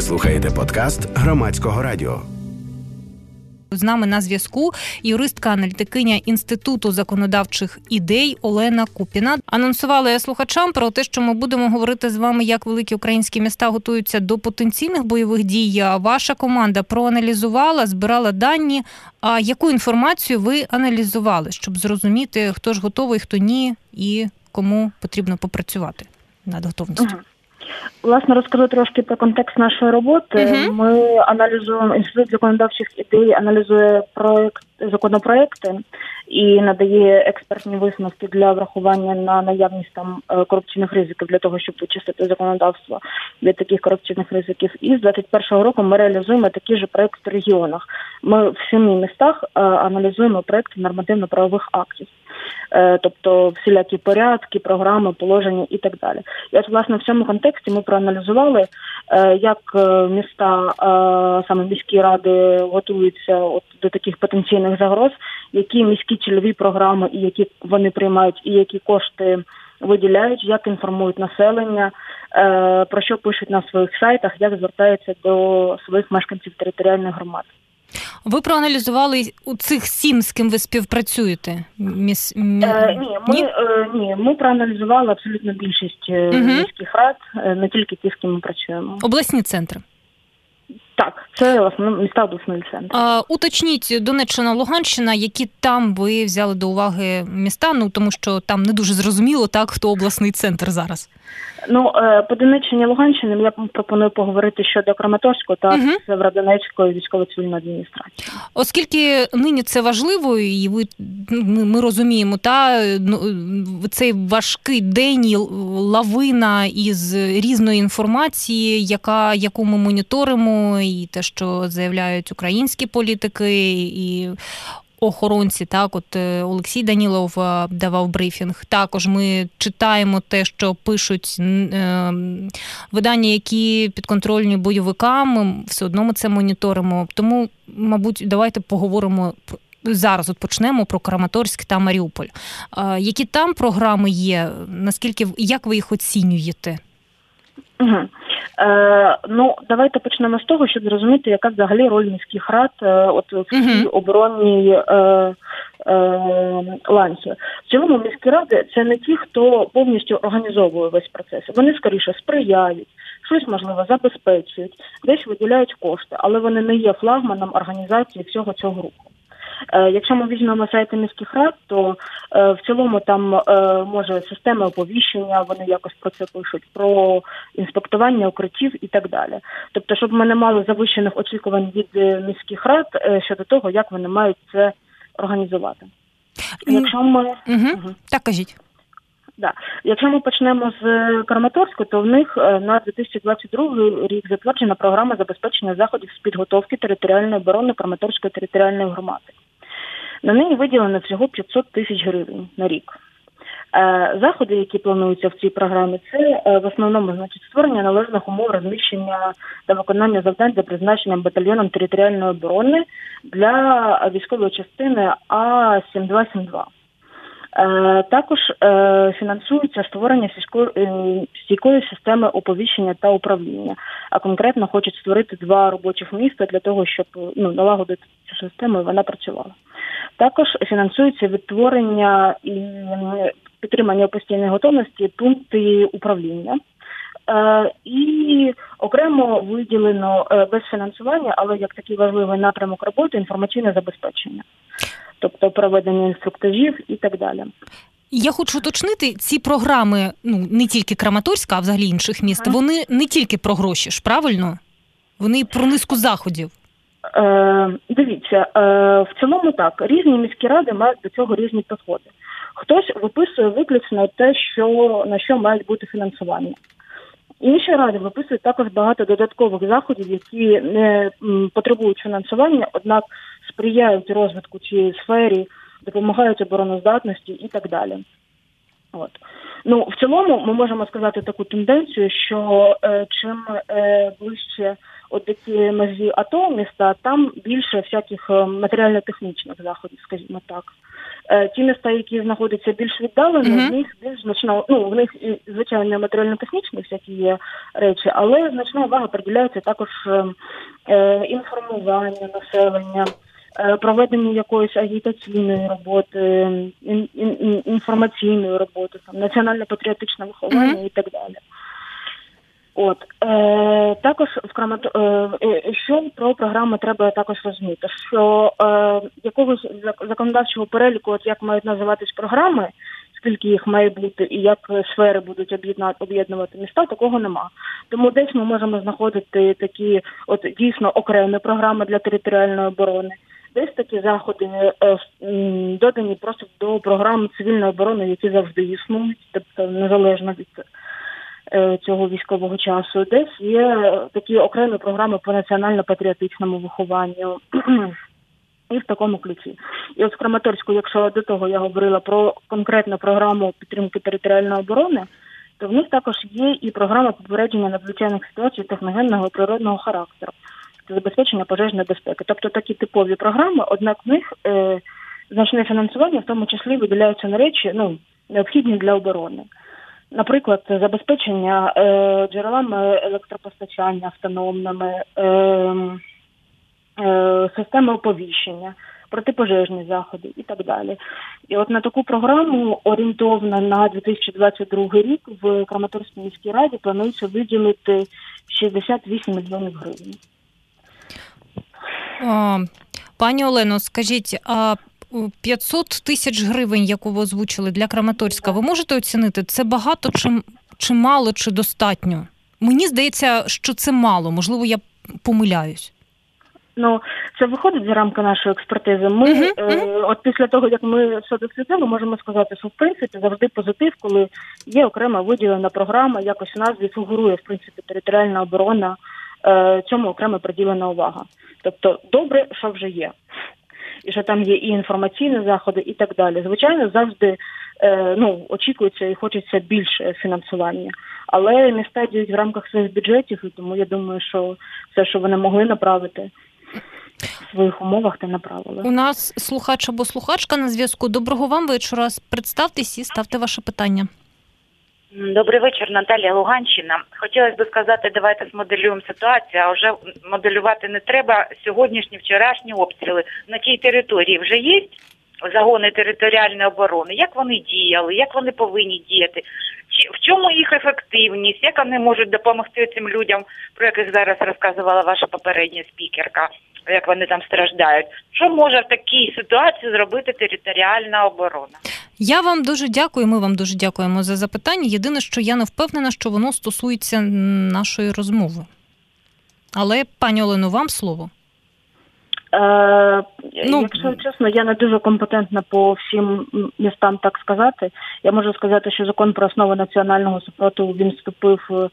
Ви слухаєте подкаст громадського радіо. З нами на зв'язку юристка аналітикиня інституту законодавчих ідей Олена Купіна. Анонсувала я слухачам про те, що ми будемо говорити з вами, як великі українські міста готуються до потенційних бойових дій. Ваша команда проаналізувала, збирала дані. А яку інформацію ви аналізували, щоб зрозуміти, хто ж готовий, хто ні, і кому потрібно попрацювати над готовністю? Власне, розкажу трошки про контекст нашої роботи. Uh-huh. Ми аналізуємо інститут законодавчих ідей, аналізує проект законопроекти і надає експертні висновки для врахування на наявність там е, корупційних ризиків для того, щоб вичистити законодавство від таких корупційних ризиків. І з 2021 року ми реалізуємо такі ж проекти в регіонах. Ми в семи містах е, аналізуємо проекти нормативно-правових актів. Е, тобто всілякі порядки, програми, положення і так далі. І от власне в цьому контексті ми проаналізували, е, як е, міста, саме міські ради готуються от до таких потенційних загроз, які міські цільові програми, і які вони приймають, і які кошти. Виділяють, як інформують населення, про що пишуть на своїх сайтах, як звертаються до своїх мешканців територіальних громад. Ви проаналізували у цих сім, з ким ви співпрацюєте? Міс... Е, ні, ми ні? Е, ні, ми проаналізували абсолютно більшість угу. міських рад, е, не тільки ті, з ким ми працюємо. Обласні центри. Так, це власне міста обласний центр. А, Уточніть Донеччина, Луганщина, які там ви взяли до уваги міста? Ну тому що там не дуже зрозуміло, так хто обласний центр зараз. Ну е, по Донеччині Луганщині я пропоную поговорити щодо Краматорського та угу. Северодонецької військово-цивільної адміністрації. Оскільки нині це важливо, і ви ми, ми розуміємо, та ну, цей важкий день і лавина із різної інформації, яка яку ми моніторимо, і те, що заявляють українські політики, і охоронці. Так, от е, Олексій Данілов е, давав брифінг. Також ми читаємо те, що пишуть е, видання, які підконтрольні бойовикам. Все одно ми це моніторимо. Тому, мабуть, давайте поговоримо Зараз от почнемо про Краматорськ та Маріуполь. Які там програми є? Наскільки як ви їх оцінюєте? Угу. Е, Ну, давайте почнемо з того, щоб зрозуміти, яка взагалі роль міських рад е, от в цій оборонній е, е, ланці. В цілому міські ради це не ті, хто повністю організовує весь процес. Вони скоріше сприяють, щось можливо забезпечують, десь виділяють кошти, але вони не є флагманом організації всього цього руху. Е, якщо ми візьмемо сайти міських рад, то е, в цілому там е, може системи оповіщення, вони якось про це пишуть, про інспектування укриттів і так далі. Тобто, щоб ми не мали завищених очікувань від міських рад щодо того, як вони мають це організувати. Якщо ми угу. так кажіть. Да. Якщо ми почнемо з Краматорську, то в них на 2022 рік затверджена програма забезпечення заходів з підготовки територіальної оборони Краматорської територіальної громади. На неї виділено всього 500 тисяч гривень на рік. Е, заходи, які плануються в цій програмі, це е, в основному значить створення належних умов розміщення та виконання завдань за призначенням батальйоном територіальної оборони для військової частини А 7272 Е, також е, фінансується створення сільської стійкої системи оповіщення та управління. А конкретно хочуть створити два робочих міста для того, щоб ну налагодити цю систему і вона працювала. Також фінансується відтворення і підтримання постійної готовності пункти управління. І окремо виділено без фінансування, але як такий важливий напрямок роботи інформаційне забезпечення тобто проведення інструктажів і так далі. Я хочу уточнити, ці програми, ну не тільки Краматорська, а взагалі інших міст, вони не тільки про гроші ж, правильно? Вони про низку заходів. Е, Дивіться, е, в цілому так різні міські ради мають до цього різні підходи. Хтось виписує виключно те, що на що мають бути фінансування. Інші ради виписують також багато додаткових заходів, які не потребують фінансування, однак сприяють розвитку цієї сфері, допомагають обороноздатності і так далі. От. Ну, в цілому ми можемо сказати таку тенденцію, що е, чим е, ближче от до межі АТО міста, там більше всяких е, матеріально-технічних заходів, скажімо так. Е, ті міста, які знаходяться більш віддалено, mm-hmm. в них більш значно, ну в них і звичайно матеріально-технічні всякі є речі, але значна увага приділяється також е, е інформуванню населення. Проведення якоїсь агітаційної роботи, інформаційної роботи, там національно-патріотичне виховання mm-hmm. і так далі. От е, також в Крамато е, що про програму треба також розуміти, що е, якогось законодавчого переліку, от як мають називатись програми, скільки їх має бути, і як сфери будуть об'єднувати міста, такого нема. Тому десь ми можемо знаходити такі, от дійсно окремі програми для територіальної оборони. Десь такі заходи е, додані просто до програм цивільної оборони, які завжди існують, тобто незалежно від цього військового часу. Десь є такі окремі програми по національно-патріотичному вихованню. І в такому ключі. І от в Краматорську, якщо до того я говорила про конкретну програму підтримки територіальної оборони, то в них також є і програма попередження надзвичайних ситуацій техногенного і природного характеру забезпечення пожежної безпеки. Тобто такі типові програми, однак в них е, значне фінансування, в тому числі виділяються на речі, ну необхідні для оборони. Наприклад, забезпечення е, джерелами електропостачання автономними, е, е, системи оповіщення, протипожежні заходи і так далі. І от на таку програму орієнтовно на 2022 рік в Краматорській міській раді планується виділити 68 мільйонів гривень. Пані Олено, скажіть, а 500 тисяч гривень, яку ви озвучили для Краматорська, ви можете оцінити, це багато чи, чи мало, чи достатньо? Мені здається, що це мало, можливо, я помиляюсь. Ну, це виходить за рамки нашої експертизи. Ми uh-huh. Е, от після того, як ми все дослідили, можемо сказати, що в принципі завжди позитив, коли є окрема виділена програма, якось у назві фігурує в принципі територіальна оборона, е, цьому окремо приділена увага. Тобто, добре, що вже є, і що там є і інформаційні заходи, і так далі. Звичайно, завжди е, ну очікується і хочеться більше фінансування, але міста діють в рамках своїх бюджетів, тому я думаю, що все, що вони могли направити. В своїх умовах та направили. У нас слухач або слухачка на зв'язку. Доброго вам вечора. Представтесь і ставте ваше питання. Добрий вечір, Наталія Луганщина. Хотілося б сказати, давайте змоделюємо ситуацію. А вже моделювати не треба. Сьогоднішні вчорашні обстріли на тій території вже є загони територіальної оборони. Як вони діяли, як вони повинні діяти? Чи В чому їх ефективність? Як вони можуть допомогти цим людям, про яких зараз розказувала ваша попередня спікерка? Як вони там страждають? Що може в такій ситуації зробити територіальна оборона? Я вам дуже дякую. Ми вам дуже дякуємо за запитання. Єдине, що я не впевнена, що воно стосується нашої розмови. Але, пані Олено, вам слово. Е, ну, Якщо чесно, я не дуже компетентна по всім містам так сказати. Я можу сказати, що закон про основу національного супротиву він вступив в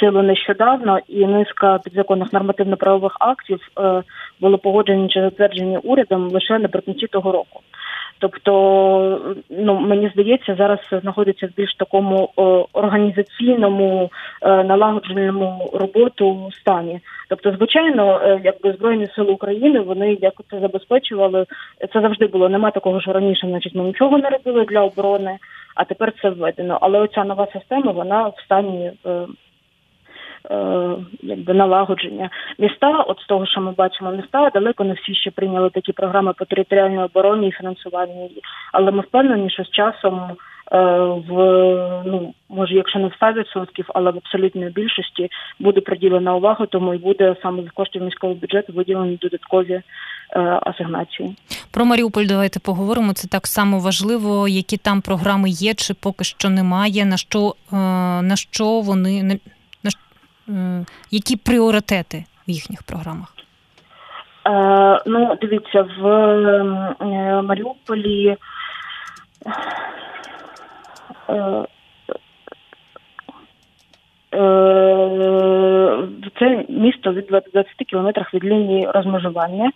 силу нещодавно, і низка підзаконних нормативно-правових актів е, були погоджені чи затверджені урядом лише наприкінці того року. Тобто, ну мені здається, зараз знаходиться в більш такому організаційному е, налагодженому роботу стані. Тобто, звичайно, е, якби збройні сили України вони як це забезпечували. Це завжди було. Нема такого, що раніше, значить, ми нічого не робили для оборони, а тепер це введено. Але оця нова система вона в стані. Е, якби налагодження міста. От з того, що ми бачимо, міста далеко не всі ще прийняли такі програми по територіальній обороні і фінансуванню. Але ми впевнені, що з часом. Е, в ну може, якщо не в 100%, але в абсолютній більшості буде приділена увага, тому і буде саме з коштів міського бюджету виділені додаткові е, асигнації. Про Маріуполь давайте поговоримо. Це так само важливо, які там програми є, чи поки що немає. На що на що вони які пріоритети в їхніх програмах? Е, Ну, дивіться, в е, Маріуполі. Е, е, це місто від 20 кілометрах від лінії розмежування,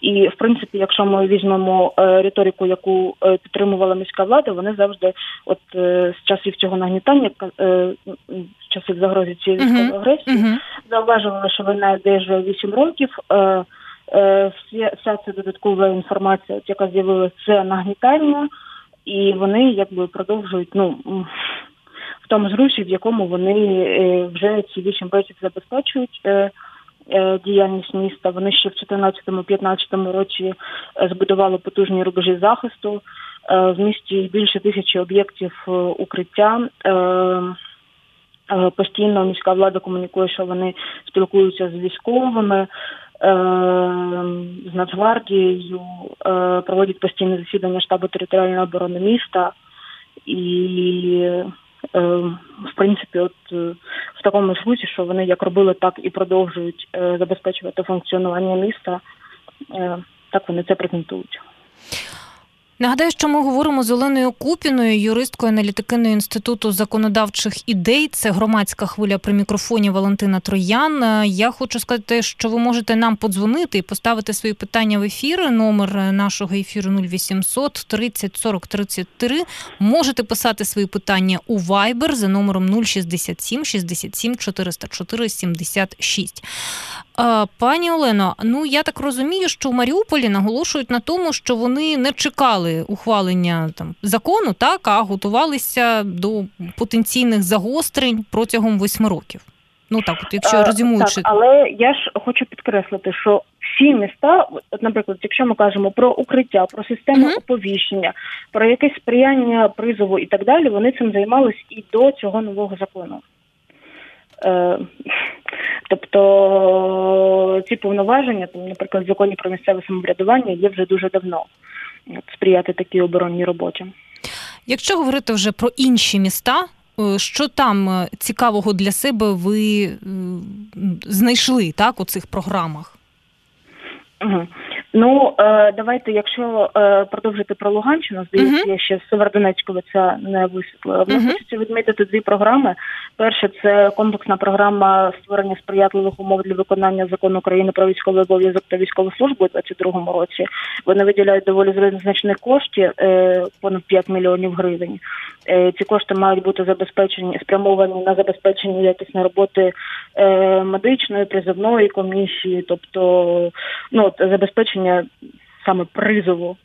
І в принципі, якщо ми візьмемо е, риторику, яку е, підтримувала міська влада, вони завжди, от е, з часів цього нагнітання, з часів загрози цієї військової агресії, uh-huh. зауважували, що війна йде вже 8 років. Вся, вся ця додаткова інформація, яка з'явилася, це нагнітання, і вони якби продовжують ну в тому зруші, в якому вони вже ці 8 років забезпечують. Е, діяльність міста. Вони ще в 2014-2015 році е, збудували потужні рубежі захисту. Е, в місті більше тисячі об'єктів укриття. Постійно міська влада комунікує, що вони спілкуються з військовими, з Нацгвардією, проводять постійне засідання штабу територіальної оборони міста і в принципі, от е, в такому смислі, що вони як робили, так і продовжують е, забезпечувати функціонування міста, так вони це презентують. Нагадаю, що ми говоримо з Оленою Купіною, юристкою аналітикиною інституту законодавчих ідей. Це громадська хвиля при мікрофоні Валентина Троян. Я хочу сказати, що ви можете нам подзвонити і поставити свої питання в ефір. Номер нашого ефіру 0800 30 40 33. Можете писати свої питання у Viber за номером 067 67 404 76. Пані Олено, ну я так розумію, що в Маріуполі наголошують на тому, що вони не чекали ухвалення там закону, так а готувалися до потенційних загострень протягом восьми років. Ну так, от якщо резюмуючи. Так, але я ж хочу підкреслити, що всі міста, от, наприклад, якщо ми кажемо про укриття, про систему uh-huh. оповіщення, про якесь сприяння призову і так далі, вони цим займались і до цього нового закону. Е, тобто ці повноваження, там, наприклад, в законі про місцеве самоврядування є вже дуже давно сприяти такій оборонній роботі. Якщо говорити вже про інші міста, е, що там е, цікавого для себе ви знайшли так у цих програмах? Угу. Ну е, давайте, якщо е, продовжити про Луганщину, здається, uh-huh. я ще з Северодонецького це не висвітлила. В нас uh-huh. хочеться відмітити дві програми. Перше, це комплексна програма створення сприятливих умов для виконання закону України про військовий обов'язок та військову службу у 2022 році. Вони виділяють доволі значні кошти, е, понад 5 мільйонів гривень. Е, ці кошти мають бути забезпечені, спрямовані на забезпечення якісної роботи е, медичної призовної комісії, тобто ну забезпечення саме призову.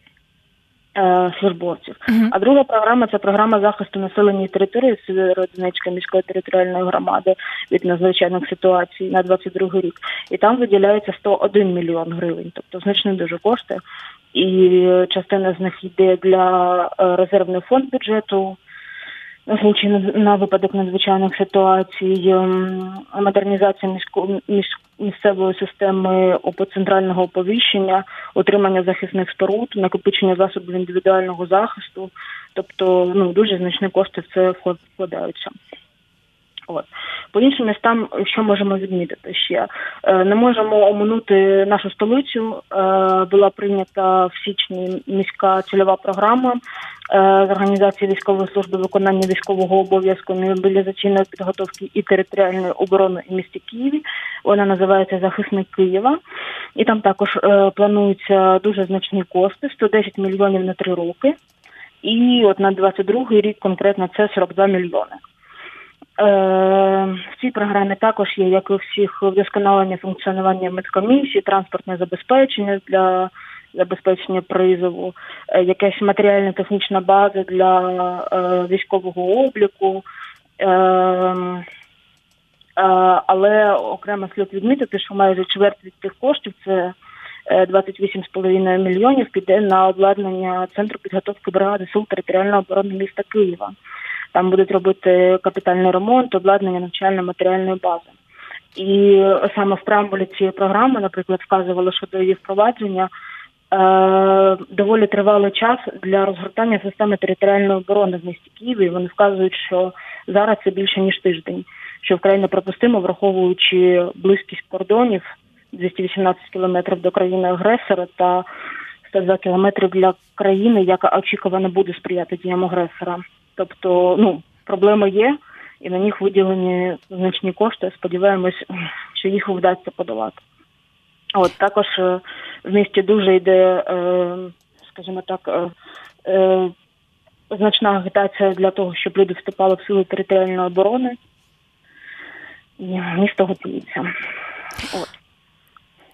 Е, службовців, uh-huh. а друга програма це програма захисту населення території Сєвєродонецької міської територіальної громади від надзвичайних ситуацій на 22 рік, і там виділяється 101 мільйон гривень, тобто значні дуже кошти, і частина з них йде для резервний фонд бюджету на випадок надзвичайних ситуацій, ем, модернізація місцевої системи центрального оповіщення, отримання захисних споруд, накопичення засобів індивідуального захисту, тобто ну дуже значні кошти в це вкладаються. От по іншим містам, що можемо відмітити ще, е, не можемо оминути нашу столицю. Е, була прийнята в січні міська цільова програма з е, організації військової служби виконання військового обов'язку мобілізаційної підготовки і територіальної оборони в місті Києві. Вона називається Захисник Києва, і там також плануються дуже значні кошти 110 мільйонів на три роки. І от на 22-й рік конкретно це 42 мільйони. Е, в цій програмі також є, як і у всіх, вдосконалення функціонування медкомісії, транспортне забезпечення для забезпечення призову, е, якась матеріально-технічна база для е, військового обліку. Але окремо слід відмітити, що майже чверть від цих коштів це 28,5 мільйонів піде на обладнання центру підготовки бригади сил територіальної оборони міста Києва. Там будуть робити капітальний ремонт, обладнання навчально-матеріальної бази. І саме в преамбулі цієї програми, наприклад, вказували, що до її впровадження е, доволі тривалий час для розгортання системи територіальної оборони в місті Києві. Вони вказують, що зараз це більше ніж тиждень, що вкрай неприпустимо, враховуючи близькість кордонів 218 кілометрів до країни агресора та 102 кілометрів для країни, яка очікувано буде сприяти діям агресора. Тобто, ну, проблеми є, і на них виділені значні кошти. Сподіваємось, що їх вдасться подолати. От також в місті дуже йде, скажімо так, значна агітація для того, щоб люди вступали в сили територіальної оборони. І місто готується. От.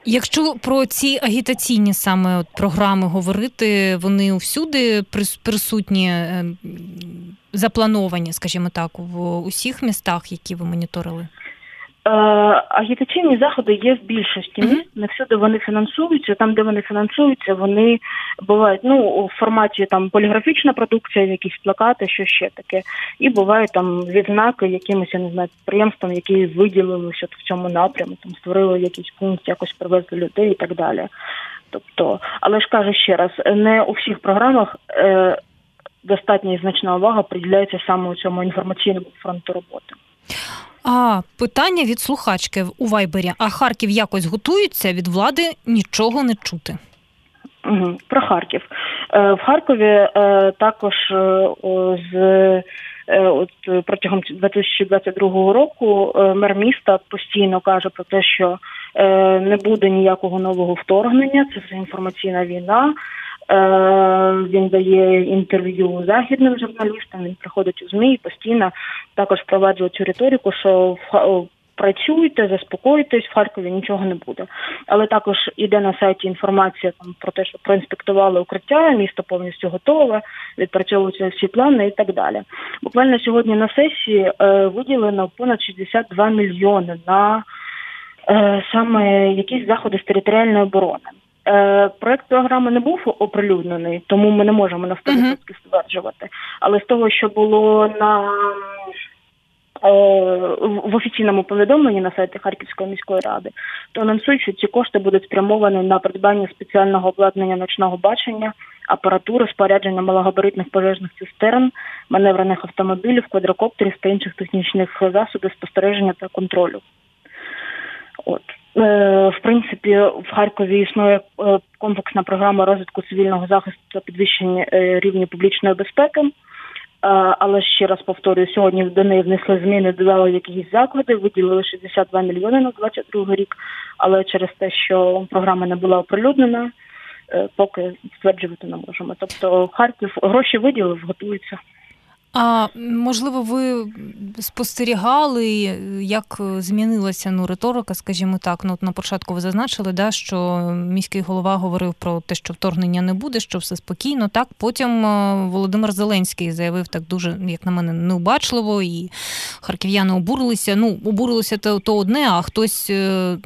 Якщо про ці агітаційні саме от програми говорити, вони всюди присутні, е, заплановані, скажімо так, в усіх містах, які ви моніторили? Е, агітаційні заходи є в більшості міст, mm-hmm. не всюди вони фінансуються. Там, де вони фінансуються, вони бувають ну у форматі там поліграфічна продукція, якісь плакати, що ще таке, і бувають там відзнаки якимось я не знаю підприємствам, які виділилися в цьому напряму, там створили якийсь пункт, якось привезли людей і так далі. Тобто, але ж кажу ще раз, не у всіх програмах. Е, Достатня і значна увага приділяється саме у цьому інформаційному фронту роботи. А питання від слухачки у Вайбері. А Харків якось готується від влади нічого не чути. Про Харків е, в Харкові е, також е, з от протягом 2022 року мер міста постійно каже про те, що не буде ніякого нового вторгнення. Це інформаційна війна. Е, він дає інтерв'ю західним журналістам. Він приходить у змі і постійно також впроваджує цю риторику, що в Працюйте, заспокойтесь, в Харкові нічого не буде. Але також іде на сайті інформація там про те, що проінспектували укриття, місто повністю готове, відпрацьовуються всі плани і так далі. Буквально сьогодні на сесії е, виділено понад 62 мільйони на е, саме якісь заходи з територіальної оборони. Е, проект програми не був оприлюднений, тому ми не можемо на 100% стверджувати. Але з того, що було на е, в офіційному повідомленні на сайті Харківської міської ради, то анонсують, що ці кошти будуть спрямовані на придбання спеціального обладнання ночного бачення, апаратури, спорядження малогабаритних пожежних цистерн, маневрених автомобілів, квадрокоптерів та інших технічних засобів спостереження та контролю. От Е, в принципі, в Харкові існує е, комплексна програма розвитку цивільного захисту та підвищення е, рівня публічної безпеки. Але ще раз повторюю, сьогодні до неї внесли зміни, додали якісь заклади, виділили 62 мільйони на 22 рік. Але через те, що програма не була оприлюднена, поки стверджувати не можемо. Тобто Харків гроші виділив, готується. А можливо, ви спостерігали, як змінилася ну риторика, скажімо так. Ну от на початку ви зазначили, да, що міський голова говорив про те, що вторгнення не буде, що все спокійно. Так потім е, Володимир Зеленський заявив так дуже, як на мене, неубачливо, і харків'яни обурилися. Ну, обурилося то, то одне, а хтось е,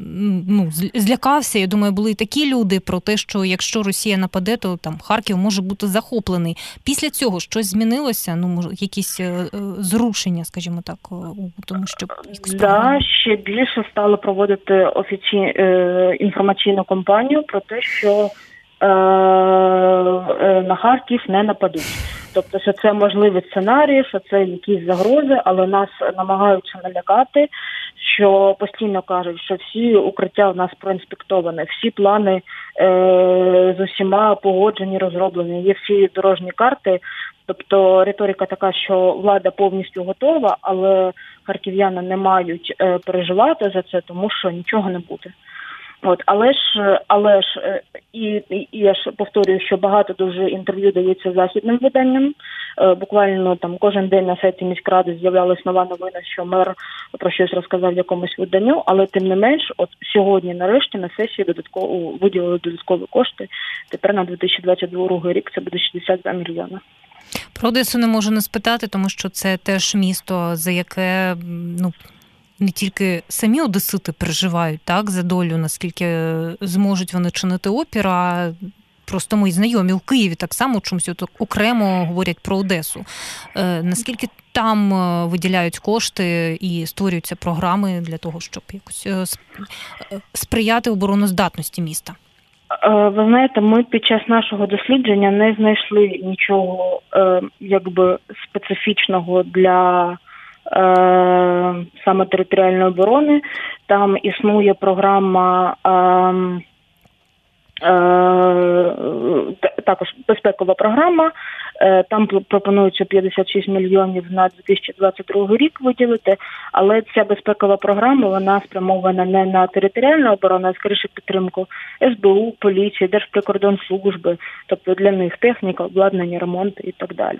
ну злякався. Я думаю, були і такі люди про те, що якщо Росія нападе, то там Харків може бути захоплений. Після цього щось змінилося. Ну може якісь е, е, зрушення, скажімо так, е, у тому, що да, ще більше стало проводити офіці... інформаційну кампанію про те, що на Харків не нападуть. Тобто, що це можливий сценарій, що це якісь загрози, але нас намагаються налякати, що постійно кажуть, що всі укриття у нас проінспектовані, всі плани е, з усіма погоджені, розроблені. Є всі дорожні карти. Тобто риторика така, що влада повністю готова, але харків'яни не мають е, переживати за це, тому що нічого не буде. От, але ж, але ж е, і, і я ж повторюю, що багато дуже інтерв'ю дається західним виданням. Е, буквально там кожен день на сайті міськради з'являлась нова новина, що мер про щось розказав якомусь виданню, але тим не менш, от сьогодні, нарешті, на сесії додатково виділили додаткові кошти. Тепер на 2022 рік це буде 62 мільйони. Про Одесу не можу не спитати, тому що це теж місто, за яке ну не тільки самі одесити переживають так за долю, наскільки зможуть вони чинити опір, а просто мої знайомі у Києві так само чомусь окремо говорять про Одесу. Е, Наскільки там е, виділяють кошти і створюються програми для того, щоб якось е, е, сприяти обороноздатності міста? Ви знаєте, ми під час нашого дослідження не знайшли нічого якби специфічного для Е, саме територіальної оборони. Там існує програма. Е, також безпекова програма, Е, там пропонується 56 мільйонів на 2022 рік виділити, але ця безпекова програма вона спрямована не на територіальну оборону, а скоріше підтримку СБУ, поліції, Держприкордонслужби, тобто для них техніка, обладнання, ремонт і так далі.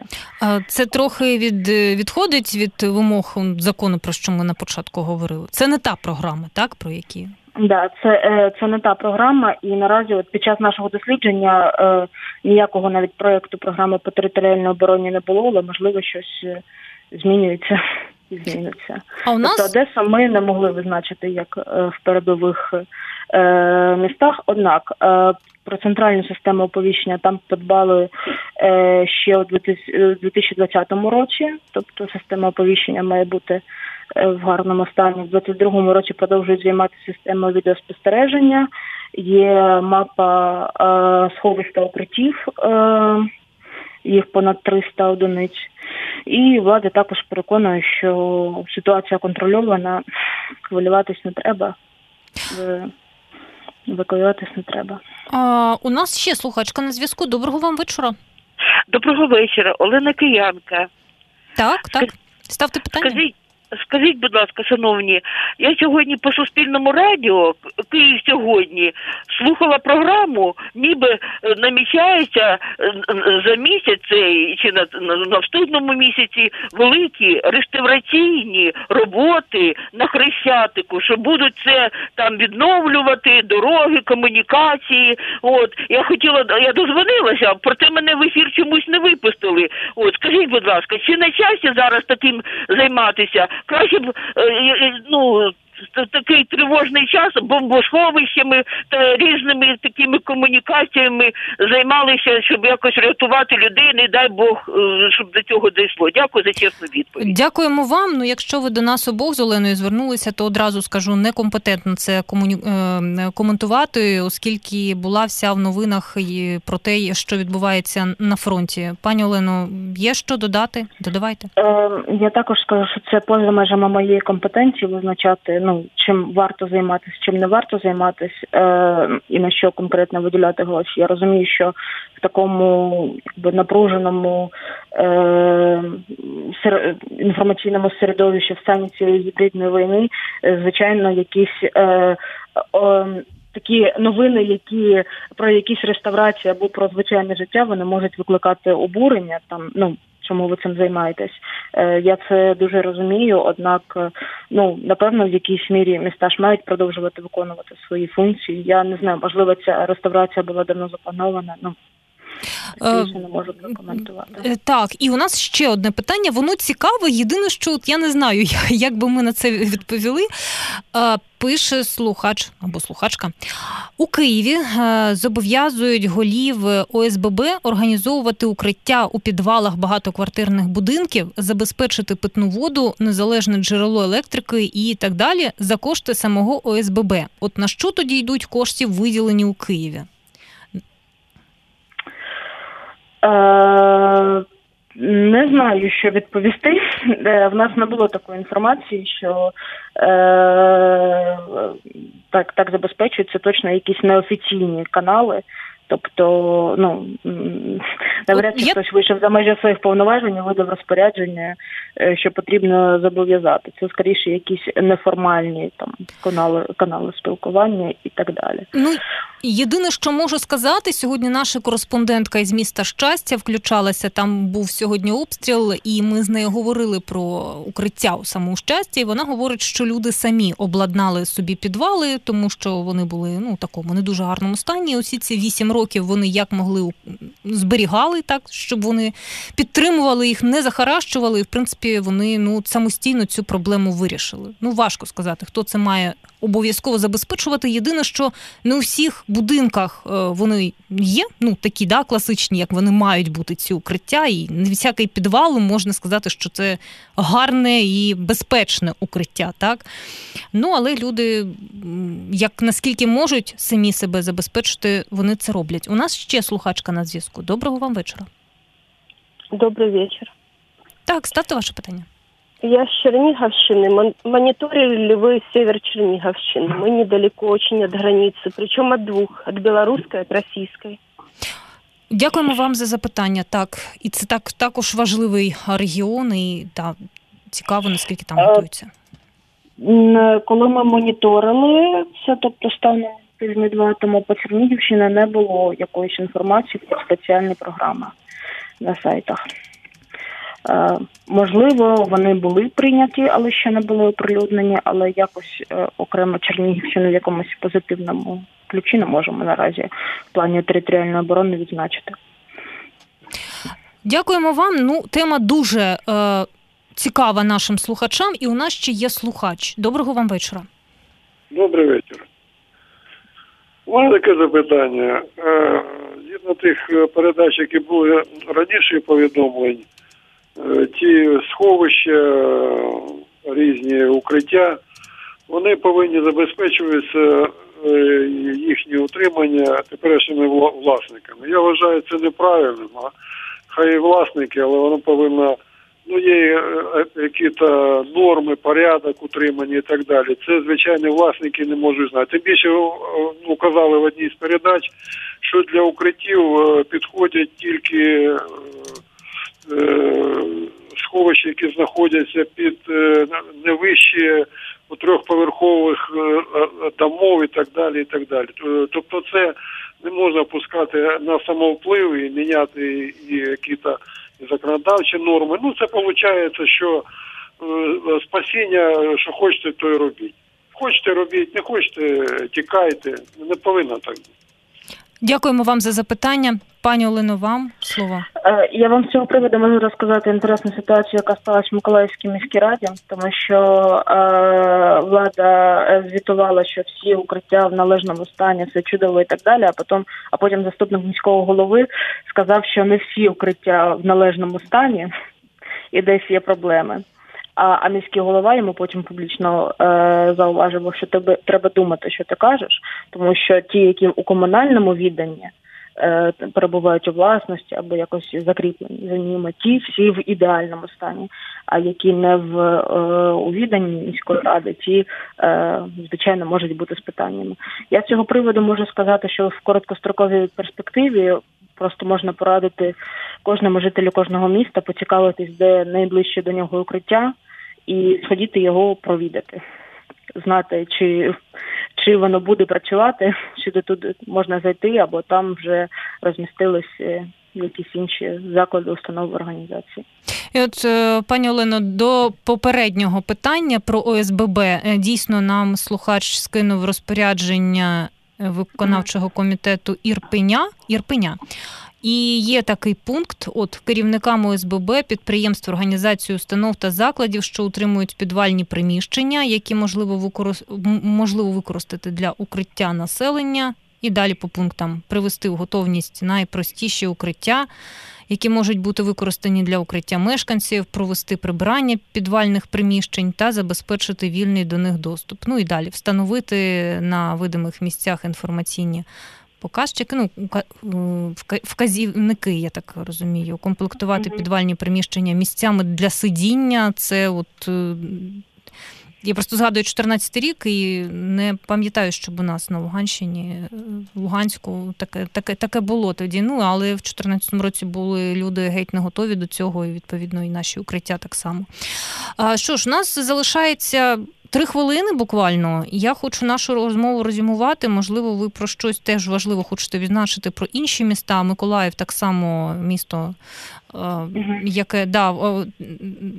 Це трохи від відходить від вимог закону, про що ми на початку говорили. Це не та програма, так про які. Да, це е, це не та програма, і наразі, от під час нашого дослідження, е, ніякого навіть проєкту програми по територіальній обороні не було, але можливо щось е, змінюється зміниться. А у нас тобто Одеса ми не могли визначити як в передових е, містах. Однак е, про центральну систему оповіщення там подбали е, ще у 2020 році, тобто система оповіщення має бути. Е, в гарному стані. В 22-му році продовжують займатися системою відеоспостереження. Є мапа е, сховищ та укриттів, е, їх понад 300 одиниць. І влада також переконує, що ситуація контрольована, хвилюватись не треба. Викоюватись не треба. А, У нас ще слухачка на зв'язку. Доброго вам вечора. Доброго вечора, Олена Киянка. Так, так. Ставте питання. Скажіть, Скажіть, будь ласка, шановні, я сьогодні по Суспільному радіо Київ сьогодні слухала програму, ніби е, намічається е, за місяць цей чи на наступному місяці великі реставраційні роботи на хрещатику, що будуть це там відновлювати дороги, комунікації. От я хотіла, я дозвонилася, проте мене в ефір чомусь не випустили. От скажіть, будь ласка, чи на часі зараз таким займатися? Краще б е, ну такий тривожний час бомбосховищами та різними такими комунікаціями займалися, щоб якось рятувати людей. Не дай Бог, е, щоб до цього дійшло. Дякую за чесну відповідь. Дякуємо вам. Ну, якщо ви до нас обох з Оленою звернулися, то одразу скажу некомпетентно це комуні... Е, коментувати, оскільки була вся в новинах про те, що відбувається на фронті. Пані Олено, є що додати? Додавайте. Е, Я також скажу, що це поза межами моєї компетенції визначати. Ну ну чим варто займатися, чим не варто займатися, е, і на що конкретно виділяти гроші. Я розумію, що в такому якби напруженому е, сер, інформаційному середовищі в стані цієї гібридної війни, е, звичайно, якісь. Е, е, Такі новини, які про якісь реставрації або про звичайне життя, вони можуть викликати обурення там. Ну чому ви цим займаєтесь. Е, я це дуже розумію. Однак, е, ну напевно, в якійсь мірі міста ж мають продовжувати виконувати свої функції. Я не знаю, можливо, ця реставрація була давно запланована. Ну Більше не можу прокоментувати. Е, так, і у нас ще одне питання. Воно цікаве. Єдине, що от я не знаю, як би ми на це відповіли. Пише слухач або слухачка у Києві зобов'язують голів ОСББ організовувати укриття у підвалах багатоквартирних будинків, забезпечити питну воду, незалежне джерело електрики і так далі за кошти самого ОСББ. От на що тоді йдуть кошти, виділені у Києві? Е, не знаю, що відповісти. Е, в нас не було такої інформації, що е, так так забезпечуються точно якісь неофіційні канали. Тобто, ну навряд чи хтось вийшов за межі своїх повноважень, і видав розпорядження, е, що потрібно зобов'язати. Це скоріше якісь неформальні там канали канали спілкування і так далі. Ну єдине, що можу сказати, сьогодні наша кореспондентка із міста щастя включалася. Там був сьогодні обстріл, і ми з нею говорили про укриття у самому щастя. І вона говорить, що люди самі обладнали собі підвали, тому що вони були ну такому не дуже гарному стані. Усі ці вісім років вони як могли зберігали так, щоб вони підтримували їх, не захаращували. І в принципі вони ну самостійно цю проблему вирішили. Ну важко сказати, хто це має обов'язково забезпечувати. Єдине, що не у всіх будинках е, вони є, ну такі да, класичні, як вони мають бути ці укриття, і не всякий підвал можна сказати, що це гарне і безпечне укриття. так. Ну але люди, як наскільки можуть самі себе забезпечити, вони це роблять. У нас ще слухачка на зв'язку. Доброго вам вечора. Добрий вечір. Так, ставте ваше питання. Я с Черниговщины. Мониторили вы север Черниговщины. Мы недалеко очень от границы, причем от двух, от белорусской, от российской. Дякуємо вам за запитання. Так, і це так також важливий регіон, і та цікаво, наскільки там готуються. Коли ми моніторили це, тобто станом тижні два тому по Чернігівщині не було якоїсь інформації про спеціальні програми на сайтах. Е, можливо, вони були прийняті, але ще не були оприлюднені, але якось е, окремо Чернігівщину в якомусь позитивному ключі не можемо наразі в плані територіальної оборони відзначити. Дякуємо вам. Ну, тема дуже е, цікава нашим слухачам, і у нас ще є слухач. Доброго вам вечора. Добрий вечір. У мене таке запитання. Е, згідно тих передач, які були раніше повідомлень, ті сховища, різні укриття, вони повинні забезпечуватися їхнє утримання теперішніми власниками. Я вважаю це неправильним. А хай і власники, але воно повинно ну є е, якісь норми, порядок утримання і так далі. Це звичайно власники не можуть знати. Тим більше ну, казали в одній з передач, що для укриттів е, підходять тільки е, сховища, які знаходяться під не вище трьохповерхових домов і так далі. і так далі. Тобто це не можна пускати на самовплив і міняти якісь законодавчі норми. Ну це виходить, що е, спасіння, що хочете, то й робіть. Хочете робіть, не хочете, тікайте. Не повинно так бути. Дякуємо вам за запитання. Пані Олено, вам слово. Е, я вам з цього приводу можу розказати інтересну ситуацію, яка сталася в Миколаївській міській раді, тому що е, влада звітувала, що всі укриття в належному стані, все чудово і так далі. А потім, а потім заступник міського голови сказав, що не всі укриття в належному стані і десь є проблеми. А а міський голова йому потім публічно е, зауважив, що тебе треба думати, що ти кажеш, тому що ті, які у комунальному відданні перебувають у власності або якось закріплені за ними, ті всі в ідеальному стані. А які не в е, у відданні міської ради, ті е, звичайно можуть бути з питаннями. Я з цього приводу можу сказати, що в короткостроковій перспективі. Просто можна порадити кожному жителю кожного міста, поцікавитись, де найближче до нього укриття, і сходіти його провідати, знати, чи чи воно буде працювати, чи до туди можна зайти, або там вже розмістились е, якісь інші заклади, установи організації. І от е, пані Олено, до попереднього питання про ОСББ е, дійсно нам слухач скинув розпорядження виконавчого комітету Ірпеня Ірпеня. І є такий пункт: от керівникам ОСББ, підприємств, організацій, установ та закладів, що утримують підвальні приміщення, які можливо використ... можливо використати для укриття населення. І далі по пунктам привести в готовність найпростіші укриття, які можуть бути використані для укриття мешканців, провести прибирання підвальних приміщень та забезпечити вільний до них доступ. Ну і далі встановити на видимих місцях інформаційні показчики, ну вказівники, я так розумію, комплектувати mm-hmm. підвальні приміщення місцями для сидіння. Це от. Е, я просто згадую 14 рік і не пам'ятаю, щоб у нас на Луганщині, е, Луганську таке таке, таке було тоді. Ну, але в 2014 році були люди геть не готові до цього, і відповідно і наші укриття так само. А що ж, у нас залишається Три хвилини буквально. Я хочу нашу розмову резюмувати. Можливо, ви про щось теж важливо хочете відзначити про інші міста. Миколаїв так само місто, яке да,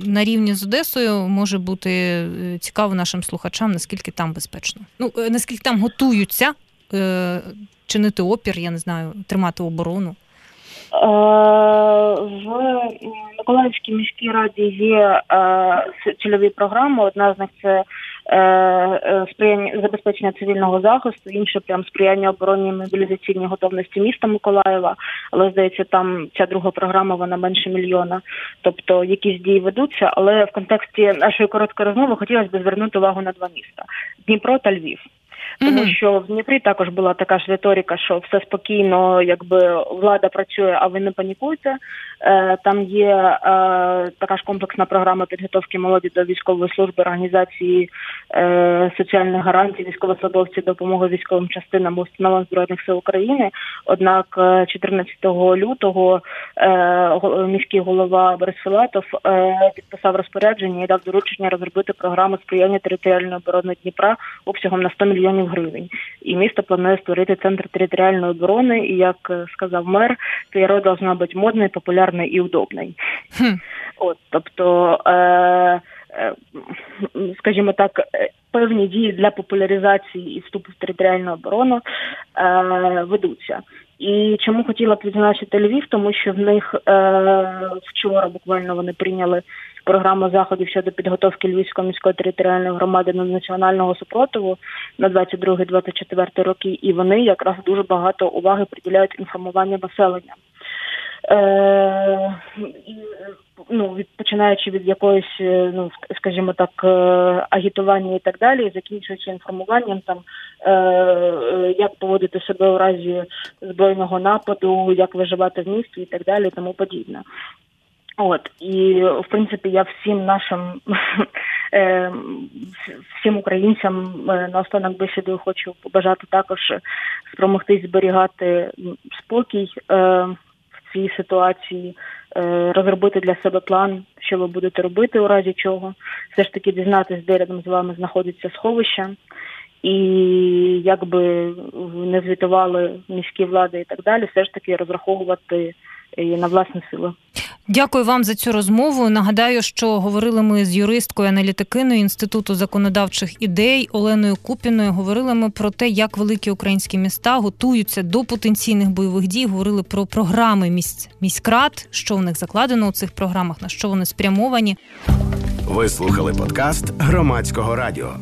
на рівні з Одесою може бути е, цікаво нашим слухачам, наскільки там безпечно. Ну е, наскільки там готуються е, чинити опір, я не знаю, тримати оборону. В Миколаївській міській раді є цільові програми. Одна з них це Е, е, сприяння забезпечення цивільного захисту, інше прям сприяння обороні мобілізаційній готовності міста Миколаєва. Але здається, там ця друга програма вона менше мільйона. Тобто якісь дії ведуться. Але в контексті нашої короткої розмови хотілося б звернути увагу на два міста: Дніпро та Львів. Тому що в Дніпрі також була така ж риторика, що все спокійно, якби влада працює, а ви не панікуйте. Е, Там є е, така ж комплексна програма підготовки молоді до військової служби, організації е, соціальних гарантій, військовослужбовців, допомоги військовим частинам установам збройних сил України. Однак е, 14 лютого е, міський голова Борис Філатов е, підписав розпорядження і дав доручення розробити програму сприяння територіальної оборони Дніпра обсягом на 100 мільйонів гривень. І місто планує створити центр територіальної оборони. І як е, сказав мер, ТРО должна бути модною, популярною і удобною. Хм. От, тобто, е, е, скажімо так, е, певні дії для популяризації і вступу в територіальну оборону е, ведуться. І чому хотіла б відзначити Львів, тому що в них е, вчора буквально вони прийняли програму заходів щодо підготовки Львівської міської територіальної громади до національного супротиву на 22-24 роки, і вони якраз дуже багато уваги приділяють інформуванню населення. Е, ну, від, починаючи від якоїсь, е, ну скажімо так, е, агітування і так далі, закінчуючи інформуванням там, е, е, як поводити себе у разі збройного нападу, як виживати в місті і так далі, тому подібне. От і в принципі я всім нашим е, всім українцям е, наостанок бесідою хочу побажати також спромогтись зберігати спокій е, в цій ситуації, е, розробити для себе план, що ви будете робити у разі чого, все ж таки дізнатись, де рядом з вами знаходиться сховище. І як би не звітували міські влади і так далі, все ж таки розраховувати і на власні сили. Дякую вам за цю розмову. Нагадаю, що говорили ми з юристкою аналітикиною інституту законодавчих ідей Оленою Купіною. Говорили ми про те, як великі українські міста готуються до потенційних бойових дій. Говорили про програми місь... міськрад, що в них закладено у цих програмах, на що вони спрямовані. Ви слухали подкаст громадського радіо.